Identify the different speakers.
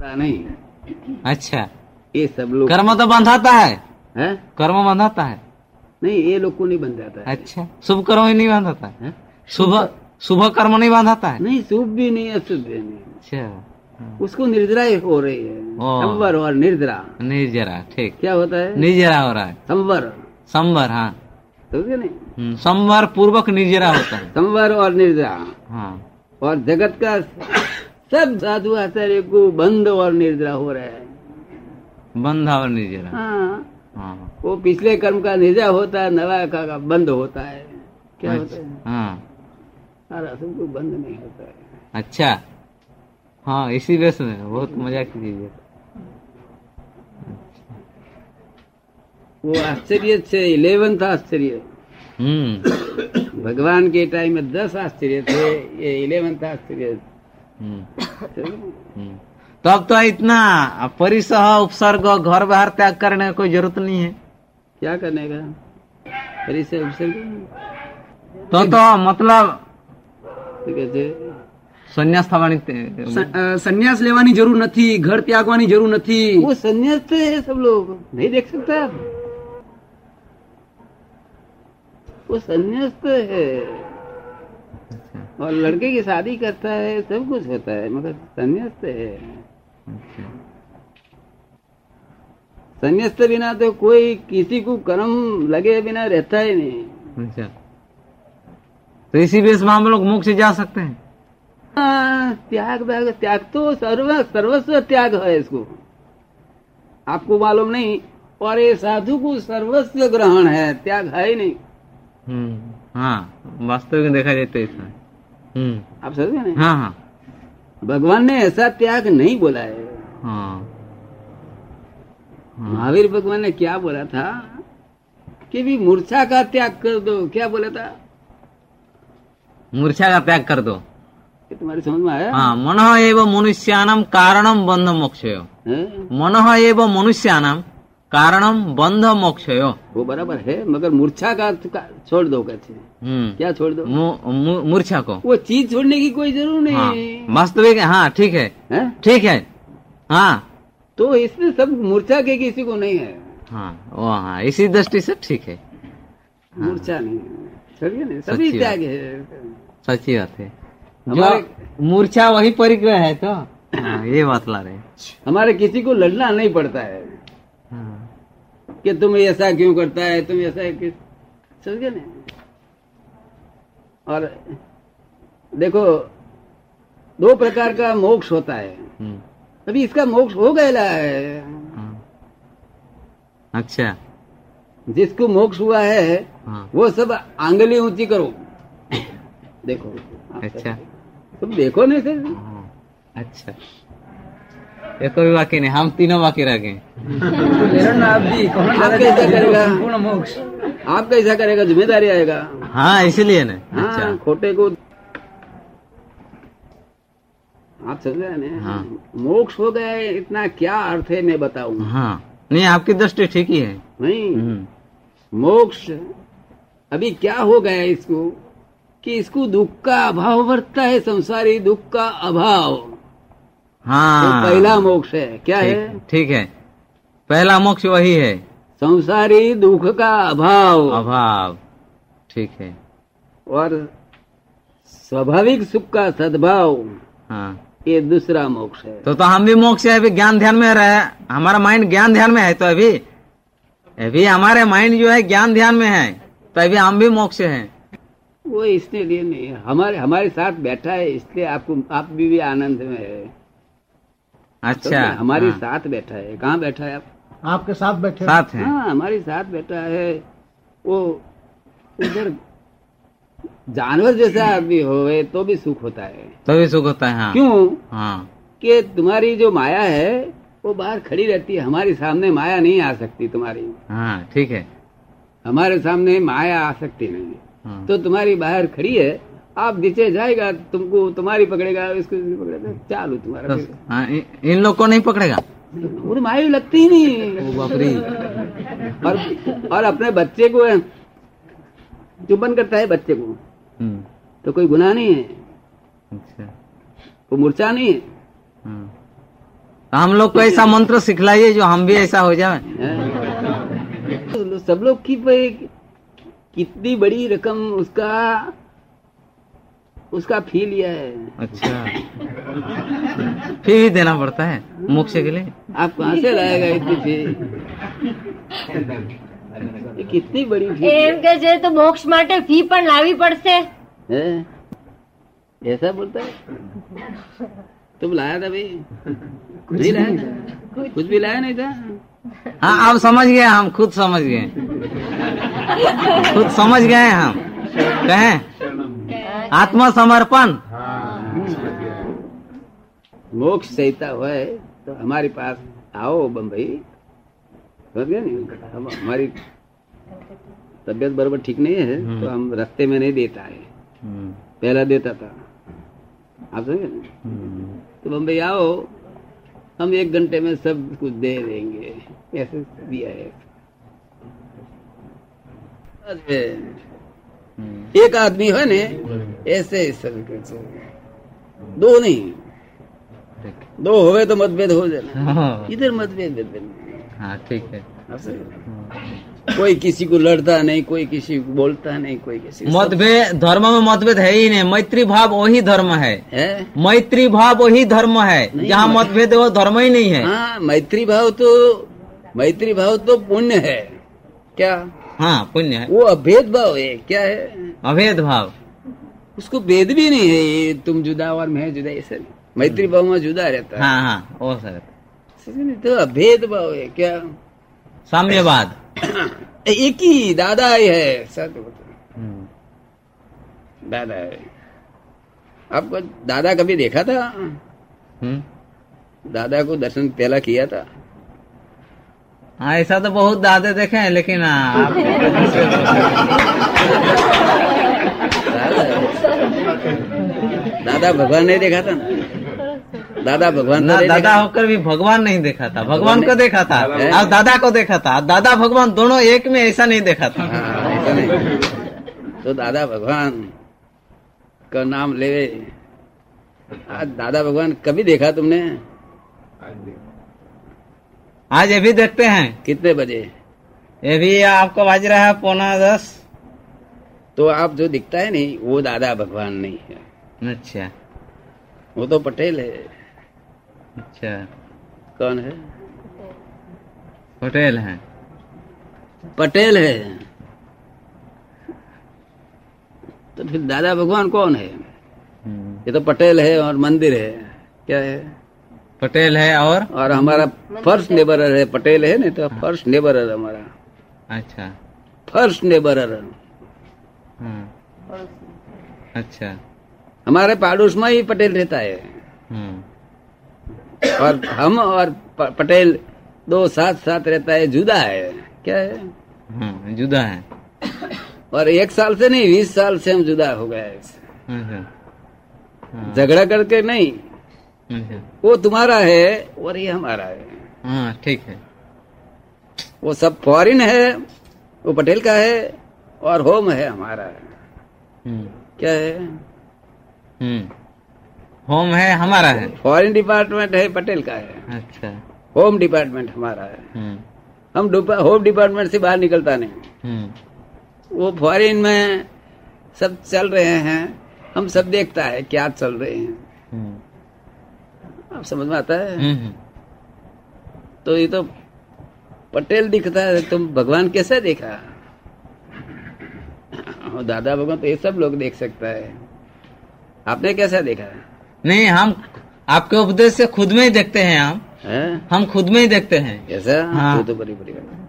Speaker 1: बंधाता नहीं।
Speaker 2: अच्छा।
Speaker 1: ये सब लोग
Speaker 2: कर्म तो बंधाता है।
Speaker 1: है?
Speaker 2: कर्म बंधाता है।
Speaker 1: नहीं ये लोग को नहीं बंधाता है।
Speaker 2: अच्छा। शुभ कर्म ही नहीं बांधाता है। शुभ शुभ कर्म नहीं बांधाता है।
Speaker 1: नहीं शुभ भी नहीं अशुभ भी नहीं
Speaker 2: अच्छा।
Speaker 1: उसको निर्जरा ही हो रही है। संवर और निर्जरा।
Speaker 2: निर्जरा ठीक।
Speaker 1: क्या होता है?
Speaker 2: निर्जरा हो रहा है।
Speaker 1: संवर।
Speaker 2: संवर हाँ।
Speaker 1: समझे नहीं?
Speaker 2: हम्म, संवर पूर्वक निर्जरा होता है।
Speaker 1: संवर और निर्जरा।
Speaker 2: हाँ।
Speaker 1: और जगत का सब साधु आचार्य को बंद और निर्जरा हो रहा है।
Speaker 2: बंद और निर्जरा
Speaker 1: हाँ।
Speaker 2: हाँ।
Speaker 1: वो पिछले कर्म का निर्जरा होता है नवा का, बंद होता है। क्या अच्छा, होता है?
Speaker 2: हाँ।
Speaker 1: सारा सबको बंद नहीं होता है।
Speaker 2: अच्छा। हाँ इसी बेस में बहुत मज़ा की चीज़ है
Speaker 1: वो आश्चर्य से इलेवेंथ आश्चर्य।
Speaker 2: हम्म।
Speaker 1: भगवान के टाइम में दस आश्चर्य थे ये इलेवेंथ आश्चर्य
Speaker 2: हम्म हम्म। तो अब तो इतना परिसह उपसर्ग घर बाहर त्याग करने की कोई जरूरत नहीं है
Speaker 1: क्या करने का ફરી से उपसर्ग
Speaker 2: तो तो मतलब
Speaker 1: શું કહે છે
Speaker 2: સંન્યાસ થવાની તે-
Speaker 3: સ- અ, સંન્યાસ લેવાની જરૂર નથી ઘર ત્યાગવાની જરૂર નથી
Speaker 1: वो संन्यास तो है सब लोग नहीं देख सकता आप वो संन्यास तो है और लड़के की शादी करता है सब कुछ होता है मगर संन्यास तो है।
Speaker 2: अच्छा।
Speaker 1: संन्यास के बिना तो कोई किसी को कर्म लगे बिना रहता ही नहीं।
Speaker 2: अच्छा। तो इसी बेस में हम लोग मुख से जा सकते हैं?
Speaker 1: हाँ, त्याग व्याग त्याग तो सर्व सर्वस्व त्याग है इसको। आपको मालूम नहीं और ये साधु को सर्वस्व ग्रहण है त्याग है ही नहीं।
Speaker 2: हम्म हाँ वास्तविक में देखा जाए तो ऐसा है। हम्म
Speaker 1: आप समझ गए
Speaker 2: हाँ हाँ
Speaker 1: भगवान ने ऐसा त्याग नहीं बोला है
Speaker 2: हाँ हाँ
Speaker 1: महावीर भगवान ने क्या बोला था कि भी मूर्छा का त्याग कर दो क्या बोला था
Speaker 2: मूर्छा का त्याग कर दो
Speaker 1: ये तुम्हारी समझ में आया
Speaker 2: हाँ मन एवं मनुष्यानाम कारणम बंध मोक्षयो
Speaker 1: है?
Speaker 2: मन एवं मनुष्यानाम कारणम बंध मोक्षयो
Speaker 1: वो बराबर है मगर मूर्छा का का- छोड़ दो कहते हैं
Speaker 2: हम्म
Speaker 1: क्या छोड़ दो
Speaker 2: मू- मू- मूर्छा को
Speaker 1: वो चीज़ छोड़ने की कोई ज़रूर नहीं
Speaker 2: हाँ
Speaker 1: है
Speaker 2: वास्तविक है, हाँ ठीक है
Speaker 1: हैं?
Speaker 2: ठीक है हाँ
Speaker 1: तो इसमें सब मूर्छा के किसी को नहीं है
Speaker 2: हाँ वो हाँ इसी दृष्टि से ठीक है
Speaker 1: मूर्छा नहीं है समझे ना
Speaker 2: सच्ची
Speaker 1: सभी
Speaker 2: बात।
Speaker 1: त्याग है
Speaker 2: सच्ची बात है
Speaker 1: हमारे-
Speaker 2: जो मूर्छा वही परिग्रह है तो हाँ, ये बात ला रहे हैं।
Speaker 1: हमारे किसी को लड़ना नहीं पड़ता है
Speaker 2: हाँ,
Speaker 1: कि तुम ऐसा क्यों करता है? तुम ऐसा समझे ना? और देखो दो प्रकार का मोक्ष होता है।
Speaker 2: हम्म,
Speaker 1: अभी इसका मोक्ष हो गया है।
Speaker 2: हाँ। अच्छा।
Speaker 1: जिसको मोक्ष हुआ है
Speaker 2: हाँ।
Speaker 1: वो सब आंगली ऊँची करो। देखो।
Speaker 2: अच्छा।
Speaker 1: तुम देखो नहीं सर
Speaker 2: हाँ, अच्छा। एक भी बाकी नहीं हम तीनों बाकी रह गए।
Speaker 1: आप कैसा करेगा? ज़िम्मेदारी आएगा।
Speaker 2: हाँ इसीलिए ना।
Speaker 1: हाँ,
Speaker 2: अच्छा।
Speaker 1: खोटे को आप चल रहे हाँ मोक्ष हो गए इतना क्या अर्थ है मैं बताऊ?
Speaker 2: हाँ। नहीं आपकी दृष्टि ठीक ही है।
Speaker 1: नहीं।
Speaker 2: हम्म।
Speaker 1: मोक्ष अभी क्या हो गया इसको? कि इसको दुख का अभाव बढ़ता है संसारी दुख का अभाव।
Speaker 2: हाँ।
Speaker 1: तो पहला मोक्ष है। क्या है?
Speaker 2: ठीक- है। पहला मोक्ष वही है।
Speaker 1: संसारी दुख का अभाव।
Speaker 2: अभाव। ठीक है।
Speaker 1: और स्वाभाविक सुख का सद्भाव
Speaker 2: हाँ।
Speaker 1: ये दूसरा मोक्ष है।
Speaker 2: तो तो हम भी मोक्ष है अभी ज्ञान ध्यान में रहे। हमारा माइंड ज्ञान ध्यान में है तो अभी। अभी हमारे माइंड जो है ज्ञान ध्यान में है। तो अभी हम भी मोक्ष है।
Speaker 1: वो इसके लिए नहीं हमारे हमारे साथ बैठा है इसलिए आपको आप भी, भी आनंद में है।
Speaker 2: अच्छा तो
Speaker 1: हमारे
Speaker 2: हाँ।
Speaker 1: साथ बैठा है। कहाँ बैठा है आप?
Speaker 3: आपके साथ बैठे
Speaker 2: साथ हैं।
Speaker 1: हाँ हमारे साथ बैठा है। वो उधर जानवर जैसा आदमी हो तो भी सुख होता है।
Speaker 2: तो भी सुख होता है हाँ।
Speaker 1: क्यों?
Speaker 2: हाँ।
Speaker 1: कि तुम्हारी जो माया है वो बाहर खड़ी रहती है। हमारे सामने माया नहीं आ सकती तुम्हारी।
Speaker 2: हाँ ठीक है।
Speaker 1: हमारे सामने माया आ सकती नहीं
Speaker 2: हाँ।
Speaker 1: तो तुम्हारी बाहर खड़ी है आप नीचे जाएगा तुमको तुम्हारी पकड़ेगा इसको पकड़ेगा चालू तुम्हारा
Speaker 2: तो, हाँ, इन लोग को नहीं पकड़ेगा।
Speaker 1: पूरी माया लगती ही नहीं
Speaker 2: ओ बाप रे
Speaker 1: और और अपने बच्चे को चुंबन करता है बच्चे को
Speaker 2: हम्म,
Speaker 1: तो कोई गुनाह नहीं है।
Speaker 2: अच्छा।
Speaker 1: वो मूर्छा नहीं है।
Speaker 2: हाँ, हम लोग को ऐसा मंत्र सिखलाइए जो हम भी ऐसा हो जाए।
Speaker 1: तो सब लोग की कितनी बड़ी रकम उसका उसका फी लिया है
Speaker 2: अच्छा फिर भी देना पड़ता है मोक्ष के लिए
Speaker 1: आप कहाँ से लाएगा इतनी फी ये कितनी बड़ी फी
Speaker 4: એમ કે છે તો મોક્ષ માટે ફી પણ લાવવી પડશે
Speaker 1: है ऐसा बोलता है तुम लाया था भाई नहीं लाया था कुछ भी लाया नहीं था
Speaker 2: हाँ आप समझ गए हम खुद समझ गए खुद समझ गए हम कहें आत्मसमर्पण।
Speaker 1: मोक्ष सहिता है तो हमारे पास आओ बम्बई समझ गए नहीं हम हमारी तबीयत बराबर ठीक नहीं है तो हम रास्ते में नहीं देता है।
Speaker 2: हम्म,
Speaker 1: पहला देता था। आप समझे ना
Speaker 2: हम्म,
Speaker 1: तो बम्बई आओ हम एक घंटे में सब कुछ दे देंगे। ऐसे दिया है।
Speaker 2: हम्म।
Speaker 1: एक आदमी है ने ऐसे दो नहीं। दो होवे तो मतभेद हो जाना
Speaker 2: हाँ,
Speaker 1: इधर मतभेद मतभेद
Speaker 2: हाँ ठीक है।
Speaker 1: कोई किसी को लड़ता नहीं कोई किसी को बोलता नहीं कोई किसी
Speaker 2: मतभेद धर्म में मतभेद है ही नहीं। मैत्री भाव वही धर्म है।
Speaker 1: है?
Speaker 2: मैत्री भाव वही धर्म है। जहाँ मतभेद वो धर्म ही नहीं है।
Speaker 1: हाँ मैत्री भाव तो मैत्री भाव तो पुण्य है। क्या?
Speaker 2: हाँ पुण्य है।
Speaker 1: वो अभेद भाव है क्या है?
Speaker 2: अभेद भाव।
Speaker 1: उसको भेद भी नहीं है ये तुम जुदा और मैं जुदा ऐसा नहीं। मैत्री भाव में जुदा रहता है।
Speaker 2: हाँ हाँ वो सर
Speaker 1: तो अभेद भाव है क्या?
Speaker 2: साम्यवाद।
Speaker 1: एक ही दादा ही है बता
Speaker 2: हम्म,
Speaker 1: दादा है। आपको दादा कभी देखा था?
Speaker 2: हम्म।
Speaker 1: दादा को दर्शन पहला किया था?
Speaker 2: हाँ ऐसा तो बहुत दादे देखे हैं लेकिन हाँ, आप
Speaker 1: दादा भगवान नहीं देखा था? ना दादा भगवान
Speaker 2: ना दादा होकर भी भगवान नहीं देखा था। भगवान को देखा था? और दादा को देखा था। दादा भगवान दोनों एक में ऐसा नहीं देखा था।
Speaker 1: हाँ, ऐसा नहीं। तो दादा भगवान का नाम ले आज दादा भगवान कभी देखा तुमने?
Speaker 2: आज ये भी देखते हैं।
Speaker 1: कितने बजे?
Speaker 2: ये भी आपको बाज रहा है पौना दस।
Speaker 1: तो आप जो दिखता है नहीं वो दादा भगवान नहीं है।
Speaker 2: अच्छा।
Speaker 1: वो तो पटेल है।
Speaker 2: अच्छा।
Speaker 1: कौन है?
Speaker 2: पटेल है।
Speaker 1: पटेल है। तो फिर दादा भगवान कौन है?
Speaker 2: हम्म,
Speaker 1: ये तो पटेल है और मंदिर है। क्या है?
Speaker 2: पटेल है और?
Speaker 1: और हमारा फ़र्स्ट नेबरर है पटेल है नहीं तो फ़र्स्ट नेबरर हमारा।
Speaker 2: अच्छा।
Speaker 1: फ़र्स्ट नेबरर
Speaker 2: हाँ, अच्छा।
Speaker 1: हमारे पड़ोस में ही पटेल रहता है।
Speaker 2: हम्म,
Speaker 1: और हम और पटेल दो साथ साथ रहता है जुदा है। क्या है?
Speaker 2: हाँ, जुदा है।
Speaker 1: और एक साल से नहीं बीस साल से हम जुदा हो गए हैं।
Speaker 2: अच्छा। हाँ,
Speaker 1: झगड़ा करके नहीं वो तुम्हारा है और ये हमारा है।
Speaker 2: हाँ ठीक है।
Speaker 1: वो सब फॉरिन है वो पटेल का है और होम है हमारा।
Speaker 2: है
Speaker 1: क्या है?
Speaker 2: हम्म, होम है हमारा है।
Speaker 1: फॉरेन डिपार्टमेंट है पटेल का है।
Speaker 2: अच्छा।
Speaker 1: होम डिपार्टमेंट हमारा है।
Speaker 2: हम्म,
Speaker 1: हम होम डिपार्टमेंट से बाहर निकलता नहीं।
Speaker 2: हम्म,
Speaker 1: वो फॉरेन में सब चल रहे हैं हम सब देखता है क्या चल रहे हैं।
Speaker 2: हम्म,
Speaker 1: आप समझ में आता है?
Speaker 2: हम्म,
Speaker 1: तो ये तो पटेल दिखता है तुम भगवान कैसे देखा? दादा भगवान तो ये सब लोग देख सकता है। आपने कैसा देखा?
Speaker 2: नहीं हम आपके उपदेश से खुद में ही देखते हैं हम।
Speaker 1: है?
Speaker 2: हम खुद में ही देखते हैं।
Speaker 1: कैसा?
Speaker 2: हाँ।
Speaker 1: तो बड़ी बड़ी बात।